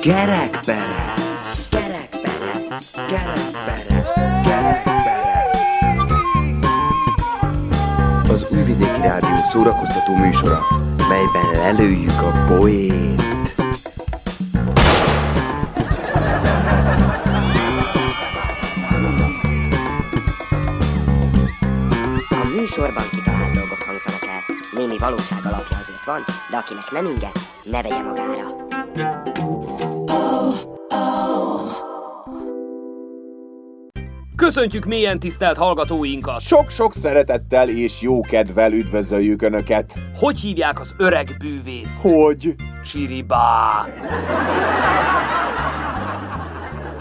Gerekperec, gerekperec, gerekperec, gerekperec. Az Újvidéki Rádió szórakoztató műsora, melyben lelőjük a poét. Műsorban kitalált dolgok hangzanak. Némi valóság azért van, de akinek nem inge, ne vegye magára. Köszöntjük mélyen tisztelt hallgatóinkat! Sok-sok szeretettel és jó kedvel üdvözöljük Önöket. Hogy hívják az öreg bűvészt? Hogy? Siribá!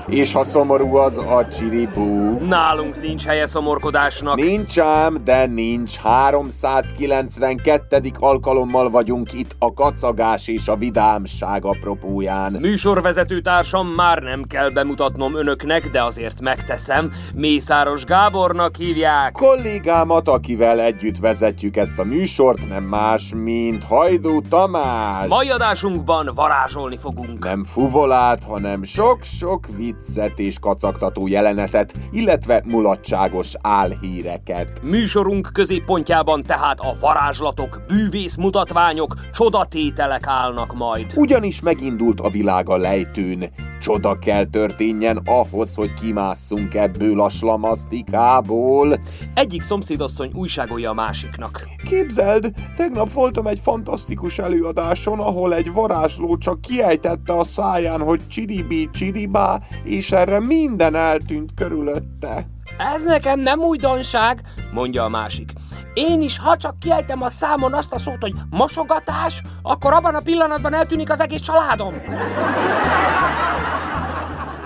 És ha szomorú az a csiribú? Nálunk nincs helye szomorkodásnak. Nincs ám, de nincs. 392. alkalommal vagyunk itt a kacagás és a vidámság apropóján. Műsorvezető társam már nem kell bemutatnom önöknek, de azért megteszem. Mészáros Gábornak hívják. Kollégámat, akivel együtt vezetjük ezt a műsort, nem más, mint Hajdú Tamás. Mai adásunkban varázsolni fogunk. Nem fuvolát, hanem sok-sok viccet és kacagtató jelenetet, illetve mulatságos álhíreket. Műsorunk középpontjában tehát a varázslatok, bűvész mutatványok, csodatételek állnak majd. Ugyanis megindult a világ a lejtőn. Csoda kell történjen ahhoz, hogy kimásszunk ebből a slamasztikából. Egyik szomszédasszony újságolja a másiknak. Képzeld, tegnap voltam egy fantasztikus előadáson, ahol egy varázsló csak kiejtette a száján, hogy csiribi csiribá, és erre minden eltűnt körülötte. Ez nekem nem újdonság, mondja a másik. Én is, ha csak kiejtem a számon azt a szót, hogy mosogatás, akkor abban a pillanatban eltűnik az egész családom.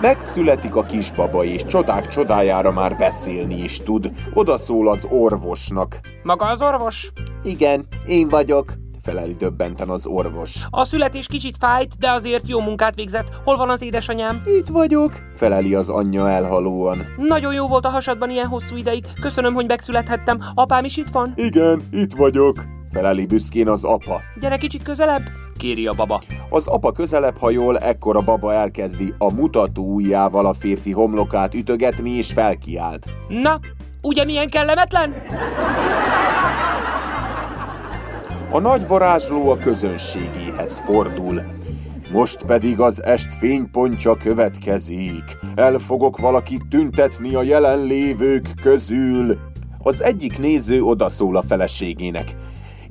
Megszületik a kisbaba, és csodák csodájára már beszélni is tud. Oda szól az orvosnak. Maga az orvos? Igen, én vagyok, feleli döbbenten az orvos. A születés kicsit fájt, de azért jó munkát végzett. Hol van az édesanyám? Itt vagyok, feleli az anyja elhalóan. Nagyon jó volt a hasadban ilyen hosszú ideig. Köszönöm, hogy megszülethettem. Apám is itt van? Igen, itt vagyok, feleli büszkén az apa. Gyere kicsit közelebb, kéri a baba. Az apa közelebb hajol, ekkor a baba elkezdi a mutató ujjával a férfi homlokát ütögetni és felkiált. Na, ugye milyen kellemetlen? A nagy varázsló a közönségéhez fordul. Most pedig az est fénypontja következik. El fogok valakit tüntetni a jelenlévők közül. Az egyik néző odaszól a feleségének.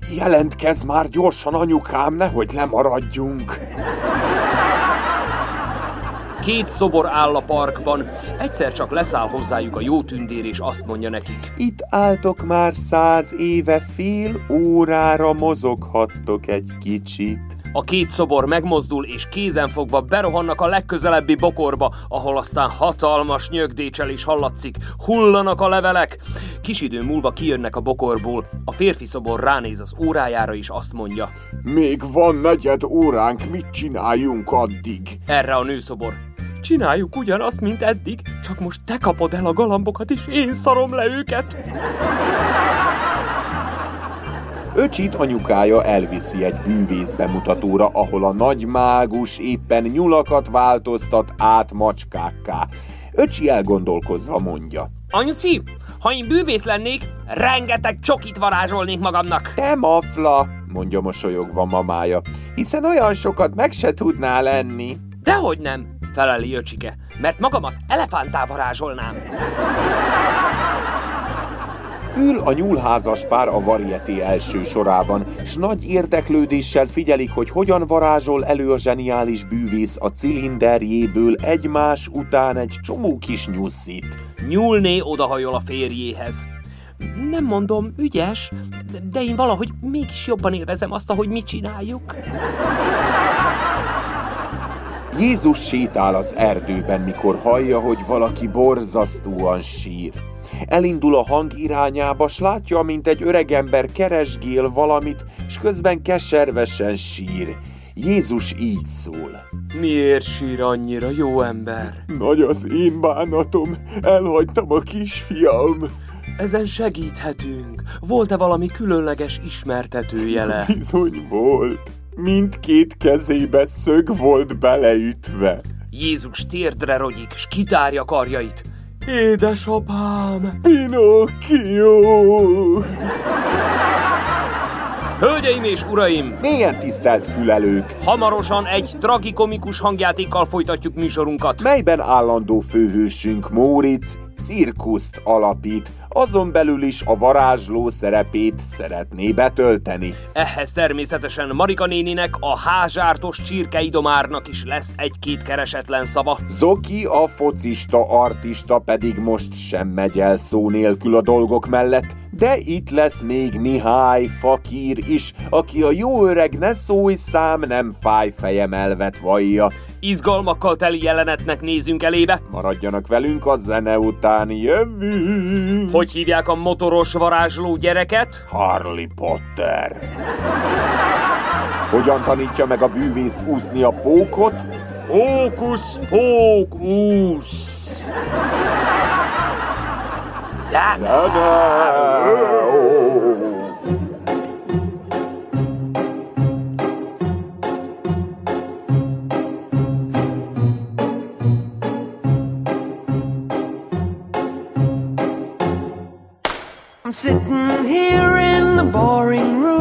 Jelentkezz már gyorsan, anyukám, nehogy lemaradjunk. Két szobor áll a parkban. Egyszer csak leszáll hozzájuk a jó tündér, és azt mondja nekik. Itt álltok már száz éve, fél órára mozoghattok egy kicsit. A két szobor megmozdul, és kézenfogva berohannak a legközelebbi bokorba, ahol aztán hatalmas nyögdécselés hallatszik, hullanak a levelek. Kis idő múlva kijönnek a bokorból, a férfi szobor ránéz az órájára, és azt mondja. Még van negyed óránk, mit csináljunk addig? Erre a nőszobor. Csináljuk ugyanazt, mint eddig, csak most te kapod el a galambokat, és én szarom le őket. Öcsit anyukája elviszi egy bűvész bemutatóra, ahol a nagy mágus éppen nyulakat változtat át macskákká. Öcsi elgondolkozva mondja. Anyuci, ha én bűvész lennék, rengeteg csokit varázsolnék magamnak. Te mafla, mondja mosolyogva mamája, hiszen olyan sokat meg se tudnál lenni. Dehogy nem, feleli öcsike, mert magamat elefántá varázsolnám. Ül a nyúlházas pár a varieté első sorában, s nagy érdeklődéssel figyelik, hogy hogyan varázsol elő a zseniális bűvész a cilinderjéből egymás után egy csomó kis nyusszit. Nyúlné odahajol a férjéhez. Nem mondom, ügyes, de én valahogy mégis jobban élvezem azt, ahogy mit csináljuk. Jézus sétál az erdőben, mikor hallja, hogy valaki borzasztóan sír. Elindul a hang irányába, s látja, mint egy öregember keresgél valamit, s közben keservesen sír. Jézus így szól. Miért sír annyira, jó ember? Nagy az én bánatom, elhagytam a kisfiam. Ezen segíthetünk. Volt-e valami különleges ismertetőjele? Bizony volt. Mindkét kezébe szög volt beleütve. Jézus térdre rogyik, s kitárja karjait. Édesapám! Pinocchio! Hölgyeim és uraim! Milyen tisztelt fülelők! Hamarosan egy tragikomikus hangjátékkal folytatjuk műsorunkat. Melyben állandó főhősünk Móricz cirkuszt alapít, azon belül is a varázsló szerepét szeretné betölteni. Ehhez természetesen Marika néninek, a házsártos csirkeidomárnak is lesz egy-két keresetlen szava. Zoki, a focista artista pedig most sem megy el szó nélkül a dolgok mellett, de itt lesz még Mihály Fakír is, aki a jó öreg ne szólj szám nem fáj fejem elvet vajja. Izgalmakkal teli jelenetnek nézünk elébe. Maradjanak velünk a zene után jövünk. Hogy hívják a motoros varázsló gyereket? Harley Potter. Hogyan tanítja meg a bűvész úszni a pókot? Hókusz pókusz! Zene! I'm sitting here in the boring room.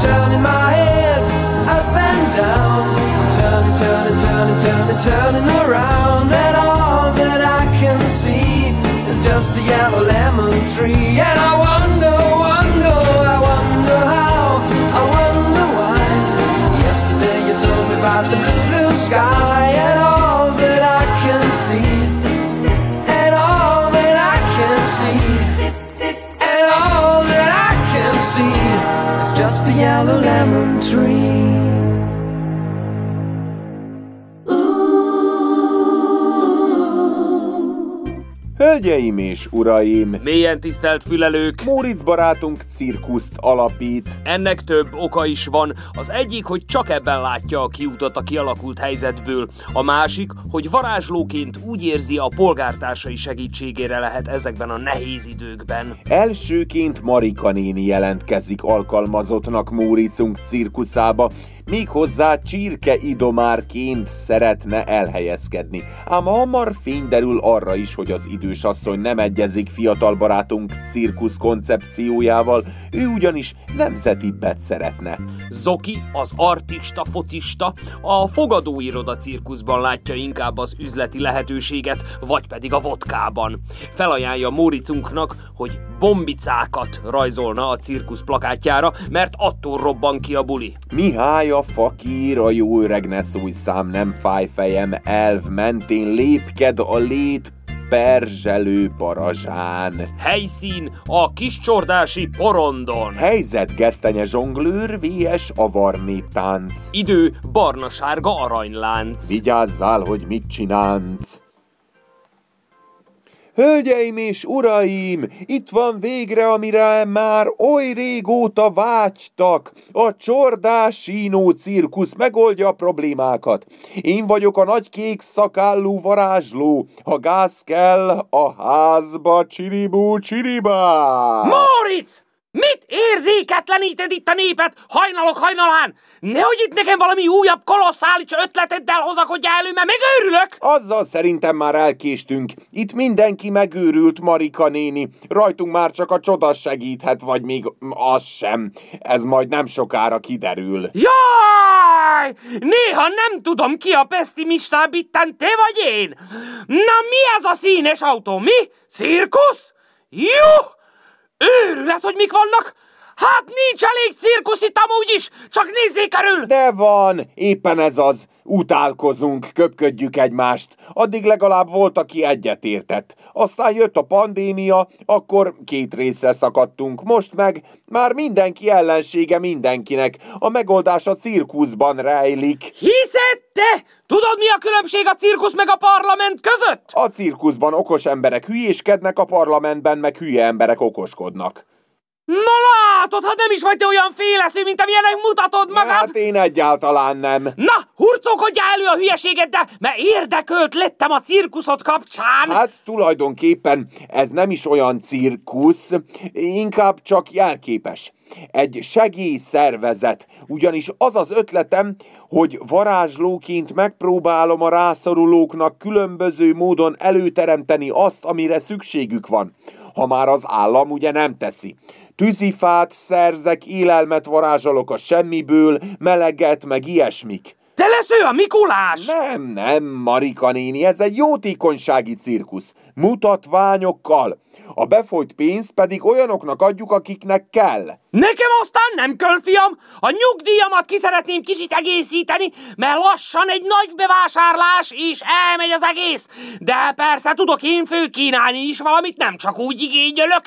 Turning my head up and down. I'm turning, turning, turning, turning, turning around, and all that I can see is just a yellow lemon tree. And I past the yellow lemon tree. Hölgyeim és uraim! Mélyen tisztelt fülelők! Móricz barátunk cirkuszt alapít. Ennek több oka is van. Az egyik, hogy csak ebben látja a kiutat a kialakult helyzetből. A másik, hogy varázslóként úgy érzi, a polgártársai segítségére lehet ezekben a nehéz időkben. Elsőként Marika néni jelentkezik alkalmazottnak Móricunk cirkuszába, méghozzá csirke idomárként szeretne elhelyezkedni. Ám hamar fény derül arra is, hogy az idős asszony nem egyezik fiatal barátunk cirkusz koncepciójával, ő ugyanis nemzetibbet szeretne. Zoki, az artista, focista, a fogadóiroda cirkuszban látja inkább az üzleti lehetőséget, vagy pedig a vodkában. Felajánlja Móricunknak, hogy bombicákat rajzolna a cirkusz plakátjára, mert attól robban ki a buli. Mihály a fakír, a jó öreg ne szúj szám, nem fáj fejem, elv mentén lépked a lét perzselő parazsán. Helyszín a kiscsordási porondon. Helyzet gesztenye zsonglőr, vs avarni tánc. Idő barna-sárga aranylánc. Vigyázzál, hogy mit csinálsz. Hölgyeim és uraim, itt van végre, amire már oly régóta vágytak. A csordás sínó cirkusz megoldja a problémákat. Én vagyok a nagy kék szakállú varázsló. Ha gáz kell, a házba csiribú csiribá. Moritz! Mit érzéketleníted itt a népet hajnalok hajnalán? Nehogy itt nekem valami újabb kolosszális ötleteddel hozakodjál elő, mert megőrülök! Azzal szerintem már elkéstünk. Itt mindenki megőrült, Marika néni. Rajtunk már csak a csoda segíthet, vagy még az sem. Ez majd nem sokára kiderül. Jaj! Néha nem tudom ki a pesztimistább itten, te vagy én! Na mi ez a színes autó, mi? Cirkusz? Jó! Őrület, hogy mik vannak? Hát nincs elég cirkusz itt amúgy is, csak nézzék körül! De van, éppen ez az. Utálkozunk, köpködjük egymást. Addig legalább volt, aki egyetértett. Aztán jött a pandémia, akkor két részre szakadtunk. Most meg már mindenki ellensége mindenkinek. A megoldás a cirkuszban rejlik. Hiszed te? Tudod, mi a különbség a cirkusz meg a parlament között? A cirkuszban okos emberek hülyéskednek, a parlamentben meg hülye emberek okoskodnak. Na látod, ha nem is vagy te olyan féleszű, mint amilyenek mutatod magad! Hát én egyáltalán nem. Na, hurcolkodjál elő a hülyeségeddel, mert érdekölt lettem a cirkuszot kapcsán! Hát tulajdonképpen ez nem is olyan cirkusz, inkább csak jelképes. Egy segélyszervezet, ugyanis az az ötletem, hogy varázslóként megpróbálom a rászorulóknak különböző módon előteremteni azt, amire szükségük van, ha már az állam ugye nem teszi. Tűzifát szerzek, élelmet varázsolok a semmiből, meleget, meg ilyesmik. Te lesz ő a Mikulás! Nem, nem, Marika néni, ez egy jótékonysági cirkusz. Mutatványokkal. A befolyt pénzt pedig olyanoknak adjuk, akiknek kell. Nekem aztán nem kell, fiam! A nyugdíjamat ki szeretném kicsit egészíteni, mert lassan egy nagy bevásárlás, és elmegy az egész. De persze tudok én főkínálni is valamit, nem csak úgy igényölök.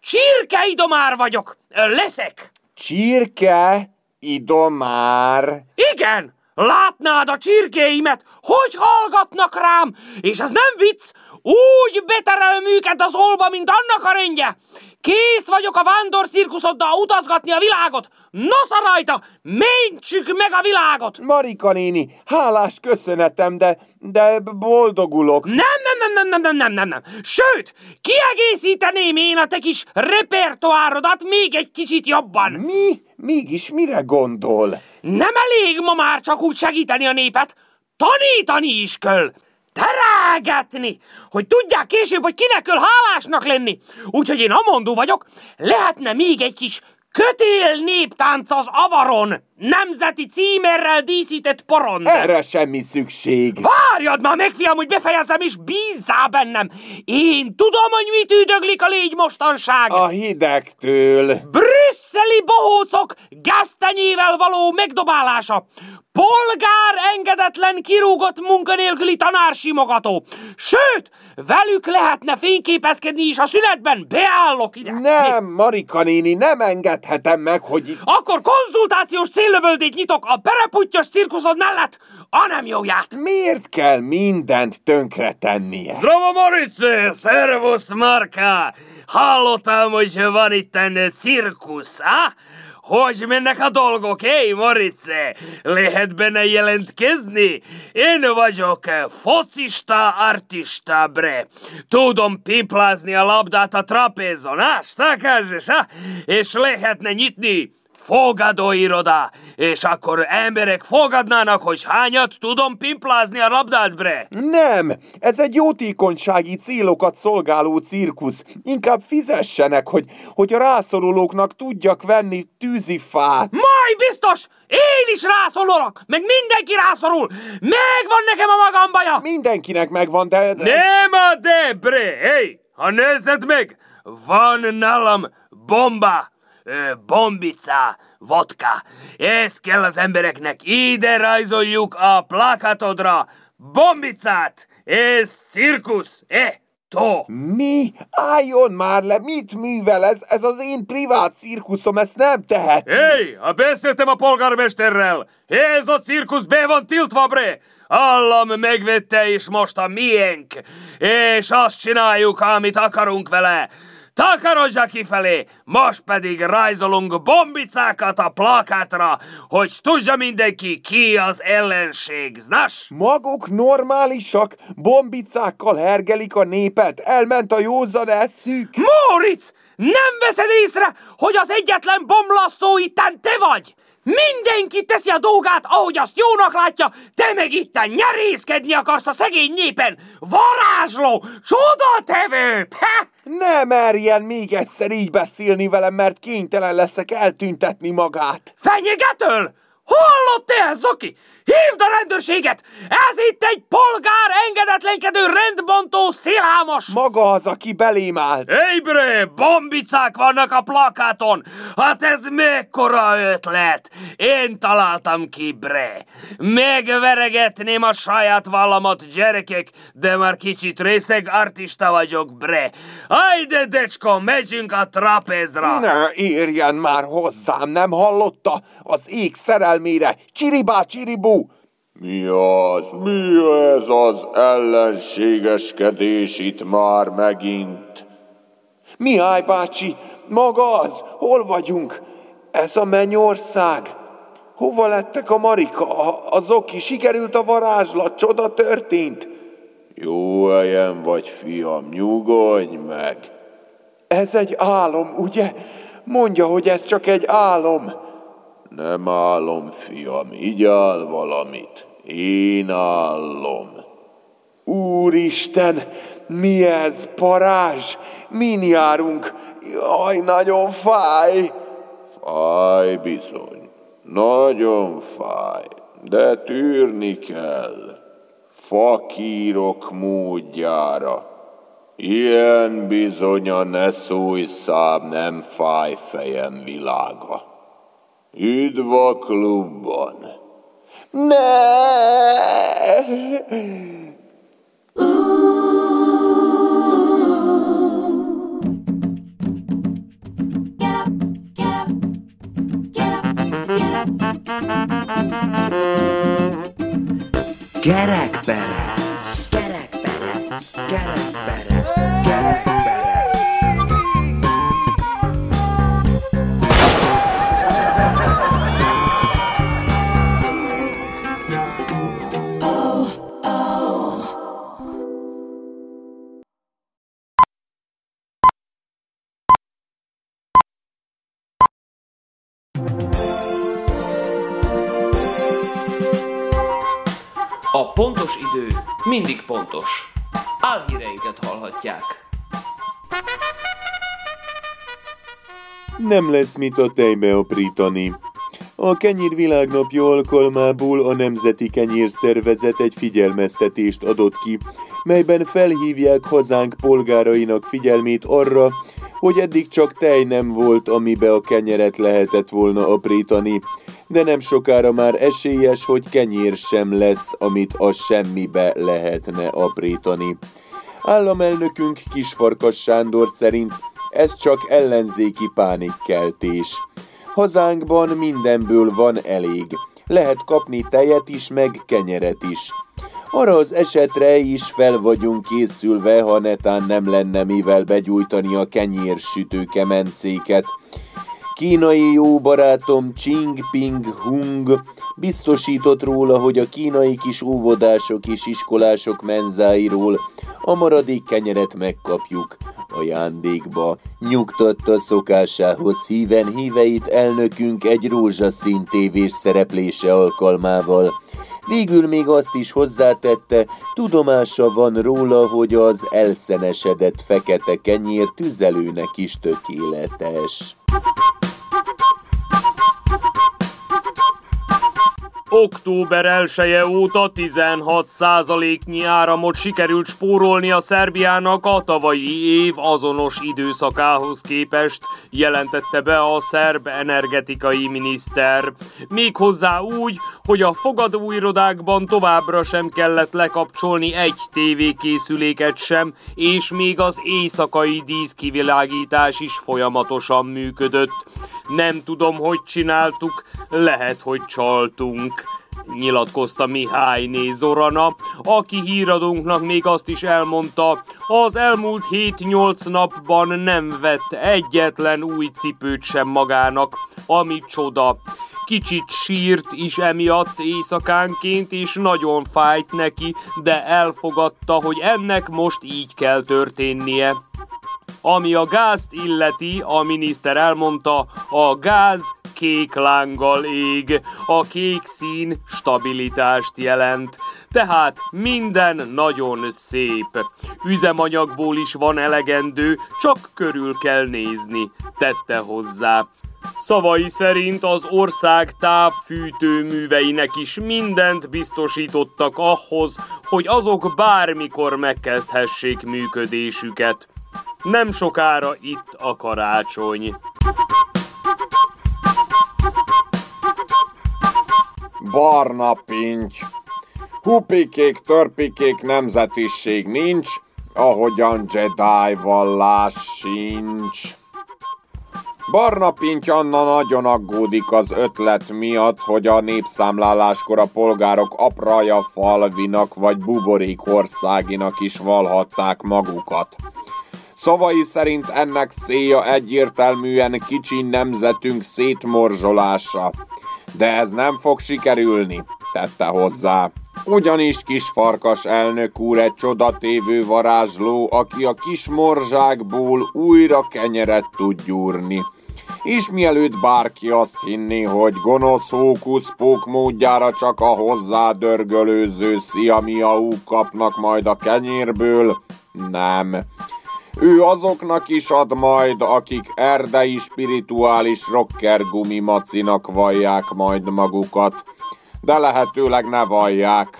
Csirke idomár vagyok. Leszek. Csirke, idomár. Igen, látnád a csirkéimet, hogy hallgatnak rám, és ez nem vicc, úgy beterelem őket az olba, mint annak a rendje. Kész vagyok a vándor cirkuszoddal utazgatni a világot. Nosza rajta, mentsük meg a világot! Marika néni, hálás köszönetem, de, de boldogulok. Nem, nem, nem, nem, nem, nem, nem, nem, nem. Sőt, kiegészíteném én a te kis repertoárodat még egy kicsit jobban. Mi? Mégis mire gondol? Nem elég ma már csak úgy segíteni a népet, tanítani is kell. Terágetni, hogy tudják később, hogy kinek kell hálásnak lenni. Úgyhogy én amondó vagyok, lehetne még egy kis kötél néptánc az Avaron, nemzeti címerrel díszített porond. Erre semmi szükség. Várjad már meg, fiam, hogy befejezzem, és bízzál bennem. Én tudom, hogy mit üdöglik a légy mostanság. A hidegtől. Brüsszeli bohócok gáztenyével való megdobálása. Polgár engedetlen kirúgott munkanélküli tanársimogató. Sőt, velük lehetne fényképezkedni is a szünetben. Beállok ide. Nem, Marika néni, nem engedhetem meg, hogy... Akkor konzultációs céllövöldét nyitok a pereputtyos cirkuszod mellett, a nem jóját. Miért kell mindent tönkre tennie? Zdravo, Morice! Szervusz, Marka! Hallottam, hogy van itt egy cirkusz, ha? Hogy mennek a dolgok, hé, Morice? Lehet benne jelentkezni? Én vagyok focista artista, bre. Tudom pimplázni a labdát a trapézon, ha? Šta kažeš, ha? És lehetne nyitni fogadóiroda, és akkor emberek fogadnának, hogy hányat tudom pimplázni a labdát, bre? Nem, ez egy jótékonysági célokat szolgáló cirkusz. Inkább fizessenek, hogy, hogy a rászorulóknak tudjak venni tűzifát. Majd biztos! Én is rászorulok, meg mindenki rászorul! Megvan nekem a magam baja! Mindenkinek megvan, de... de... Nem a de, bre! Hey, ha nézed meg, van nálam bomba, ö, bombica, vodka. Ezt kell az embereknek. Ide rajzoljuk a plakátodra. Bombicát! Ez cirkusz! Eh, to! Mi? Álljon már le, mit művel? Ez, ez az én privát cirkuszom, ezt nem tehet. Hé, ha beszéltem a polgármesterrel, ez a cirkusz be van tiltva, bre! Állam megvette, és most a miénk, és azt csináljuk, amit akarunk vele. Takarodja kifelé, most pedig rajzolunk bombicákat a plakátra, hogy tudja mindenki, ki az ellenség, znasz? Maguk normálisak, bombicákkal hergelik a népet, elment a józan eszük. Móricz, nem veszed észre, hogy az egyetlen bomlasztó itten te vagy? Mindenki teszi a dolgát, ahogy azt jónak látja, te meg itten nyerészkedni akarsz a szegény népen! Varázsló! Csodatevő! Ha! Ne merjen még egyszer így beszélni velem, mert kénytelen leszek eltüntetni magát. Fenyegetől? Hallott te, Zoki? Hívd a rendőrséget! Ez itt egy polgár engedetlenkedő rendbontó szélhámos! Maga az, aki belém állt. Ébre, bombicák vannak a plakáton! Hát ez mekkora ötlet! Én találtam ki, bre! Megveregetném a saját vallamat, gyerekek, de már kicsit részeg artista vagyok, bre! Ajde, decsko, megyünk a trapezra! Ne érjen már hozzám, nem hallotta? Az ég szerelmére, csiribá csiribú! Mi az? Mi ez az ellenségeskedés itt már megint? Mihály bácsi, maga az, hol vagyunk? Ez a mennyország. Hova lettek a Marika, a, a Zoki? Sikerült a varázslat, csoda történt. Jó helyen vagy, fiam, nyugodj meg. Ez egy álom, ugye? Mondja, hogy ez csak egy álom. Nem állom, fiam, igyál valamit. Én állom. Úristen, mi ez, parázs? Min járunk? Jaj, nagyon fáj. Fáj bizony. Nagyon fáj. De tűrni kell. Fakírok módjára. Ilyen bizony a ne szólj szám, nem fáj fejem világa. Üdv a klubban! No. Ooh. Get get get get get up, get up, get up, get up, get up, get up, get up, get up, pontos idő mindig pontos. Álhíreinket hallhatják. Nem lesz mit a tejbe aprítani. A Kenyír Világnapja alkalmából a Nemzeti Kenyér Szervezet egy figyelmeztetést adott ki, melyben felhívják hazánk polgárainak figyelmét arra, hogy eddig csak tej nem volt, amibe a kenyeret lehetett volna aprítani, de nem sokára már esélyes, hogy kenyér sem lesz, amit a semmibe lehetne aprítani. Államelnökünk Kisfarkas Sándor szerint ez csak ellenzéki pánikkeltés. Hazánkban mindenből van elég. Lehet kapni tejet is, meg kenyeret is. Arra az esetre is fel vagyunk készülve, ha netán nem lenne mivel begyújtani a kenyérsütő kemencéket. Kínai jó barátom Ching Ping Hung biztosított róla, hogy a kínai kis óvodások és iskolások menzáiról a maradék kenyeret megkapjuk. ajándékba. Nyugtatta szokásához híven híveit elnökünk egy rózsaszín tévés szereplése alkalmával. Végül még azt is hozzátette, tudomása van róla, hogy az elszenesedett fekete kenyér tüzelőnek is tökéletes. Október 1 -e óta 16%-nyi áramot sikerült spórolni a Szerbiának a tavalyi év azonos időszakához képest, jelentette be a szerb energetikai miniszter. Méghozzá úgy, hogy a fogadóirodákban továbbra sem kellett lekapcsolni egy tévékészüléket sem, és még az éjszakai díszkivilágítás is folyamatosan működött. Nem tudom, hogy csináltuk, lehet, hogy csaltunk nyilatkozta Mihályné Zorana, aki híradónknak még azt is elmondta, az elmúlt 7-8 napban nem vett egyetlen új cipőt sem magának, ami csoda. Kicsit sírt is emiatt éjszakánként, és nagyon fájt neki, de elfogadta, hogy ennek most így kell történnie. Ami a gázt illeti, a miniszter elmondta, a gáz kék lánggal ég, a kék szín stabilitást jelent. Tehát minden nagyon szép. Üzemanyagból is van elegendő, csak körül kell nézni, tette hozzá. Szavai szerint az ország távfűtőműveinek is mindent biztosítottak ahhoz, hogy azok bármikor megkezdhessék működésüket. Nem sokára itt a karácsony. Barna pinty. Hupikék, törpikék nemzetiség nincs, ahogyan Jedi vallás sincs. Barna Pinty Anna nagyon aggódik az ötlet miatt, hogy a népszámláláskor a polgárok apraja falvinak vagy buborék országinak is valhatták magukat. Szavai szerint ennek célja egyértelműen kicsi nemzetünk szétmorzsolása. De ez nem fog sikerülni, tette hozzá. Ugyanis kis farkas elnök úr egy csodatévő varázsló, aki a kis morzsákból újra kenyeret tud gyúrni. És mielőtt bárki azt hinni, hogy gonosz hókusz-pók módjára csak a hozzá dörgölőző sziamiaú kapnak majd a kenyérből, nem. Ő azoknak is ad majd, akik erdei spirituális rocker gumimacinak vallják majd magukat, de lehetőleg ne vallják.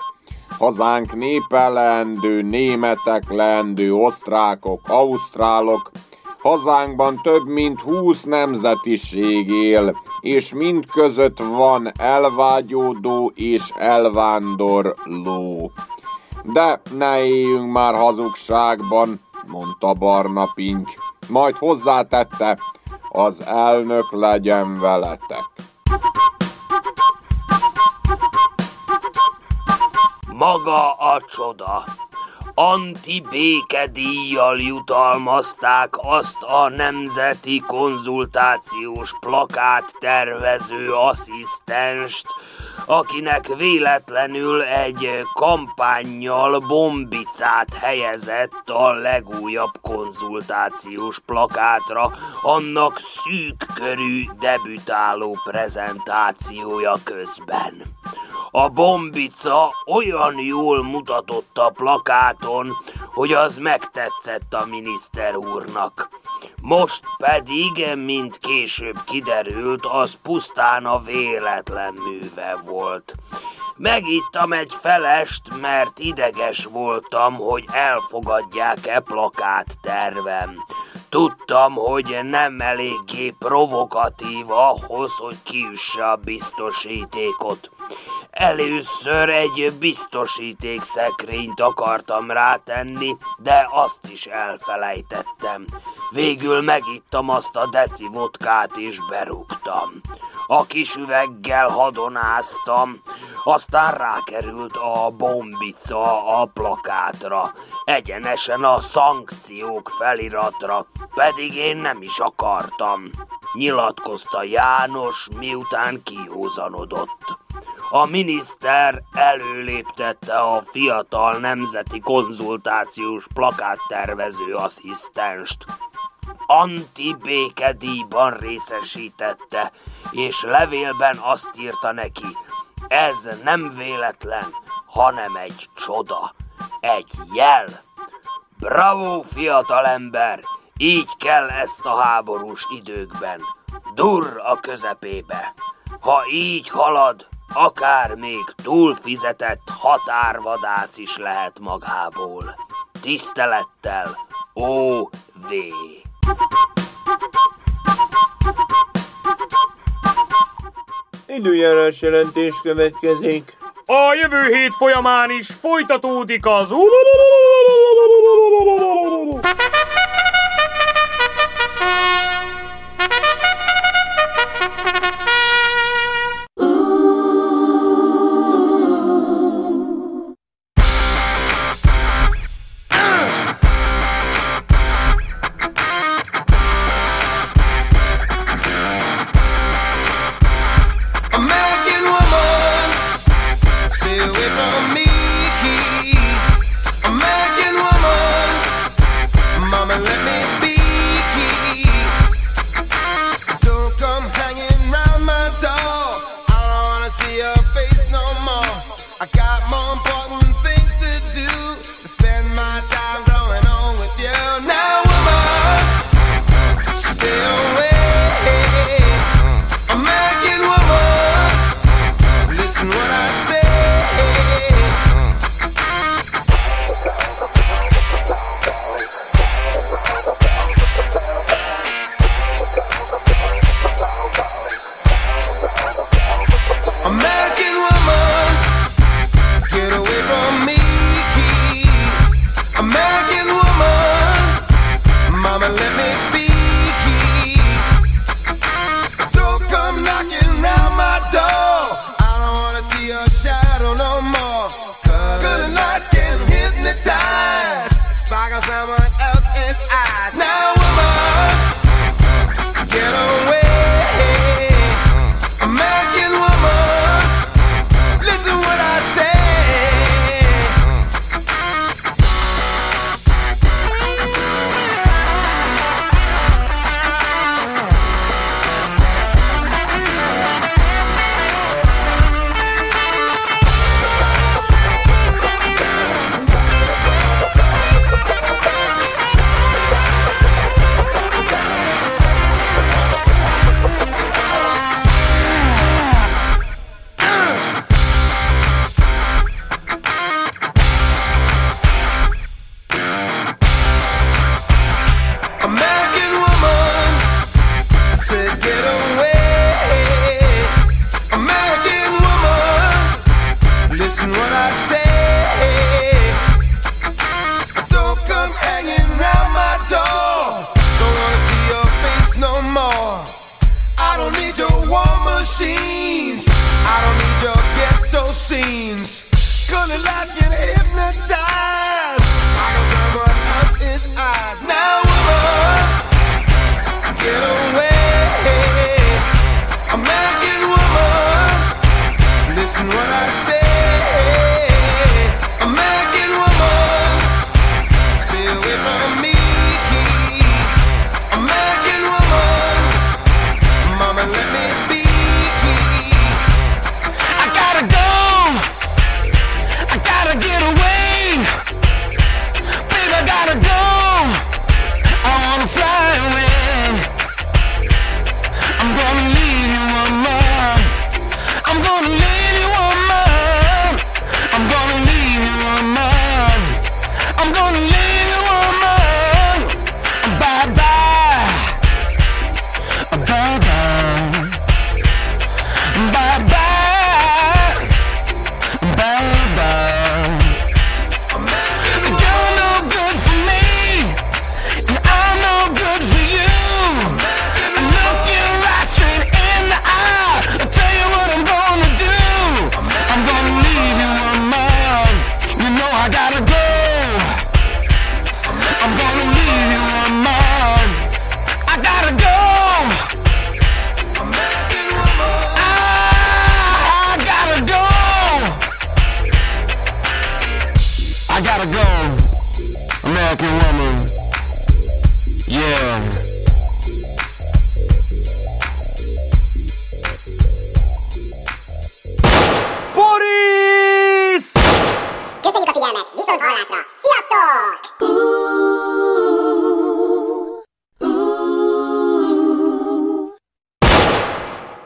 Hazánk népe leendő, németek leendő, osztrákok, ausztrálok, hazánkban több mint húsz nemzetiség él, és mind között van elvágyódó és elvándorló. De ne éljünk már hazugságban, mondta Barna Pink. Majd hozzátette, az elnök legyen veletek. Maga a csoda. Anti-békedíjjal jutalmazták azt a nemzeti konzultációs plakát tervező asszisztenst, akinek véletlenül egy kampányjal bombicát helyezett a legújabb konzultációs plakátra, annak szűk körű debütáló prezentációja közben. A bombica olyan jól mutatott a plakáton, hogy az megtetszett a miniszter úrnak. Most pedig, mint később kiderült, az pusztán a véletlen műve volt. Megittam egy felest, mert ideges voltam, hogy elfogadják-e plakát tervem. Tudtam, hogy nem eléggé provokatív ahhoz, hogy kiüsse a biztosítékot. Először egy biztosíték szekrényt akartam rátenni, de azt is elfelejtettem. Végül megittam azt a deci vodkát és berúgtam. A kis üveggel hadonáztam, aztán rákerült a bombica a plakátra, egyenesen a szankciók feliratra, pedig én nem is akartam, nyilatkozta János, miután kiózanodott a miniszter előléptette a fiatal nemzeti konzultációs plakáttervező asszisztenst. Anti-békedíjban részesítette, és levélben azt írta neki, ez nem véletlen, hanem egy csoda, egy jel. Bravo, fiatalember! Így kell ezt a háborús időkben. dur a közepébe! Ha így halad, akár még túlfizetett határvadász is lehet magából. Tisztelettel, O.V. Időjárás jelentés következik. A jövő hét folyamán is folytatódik az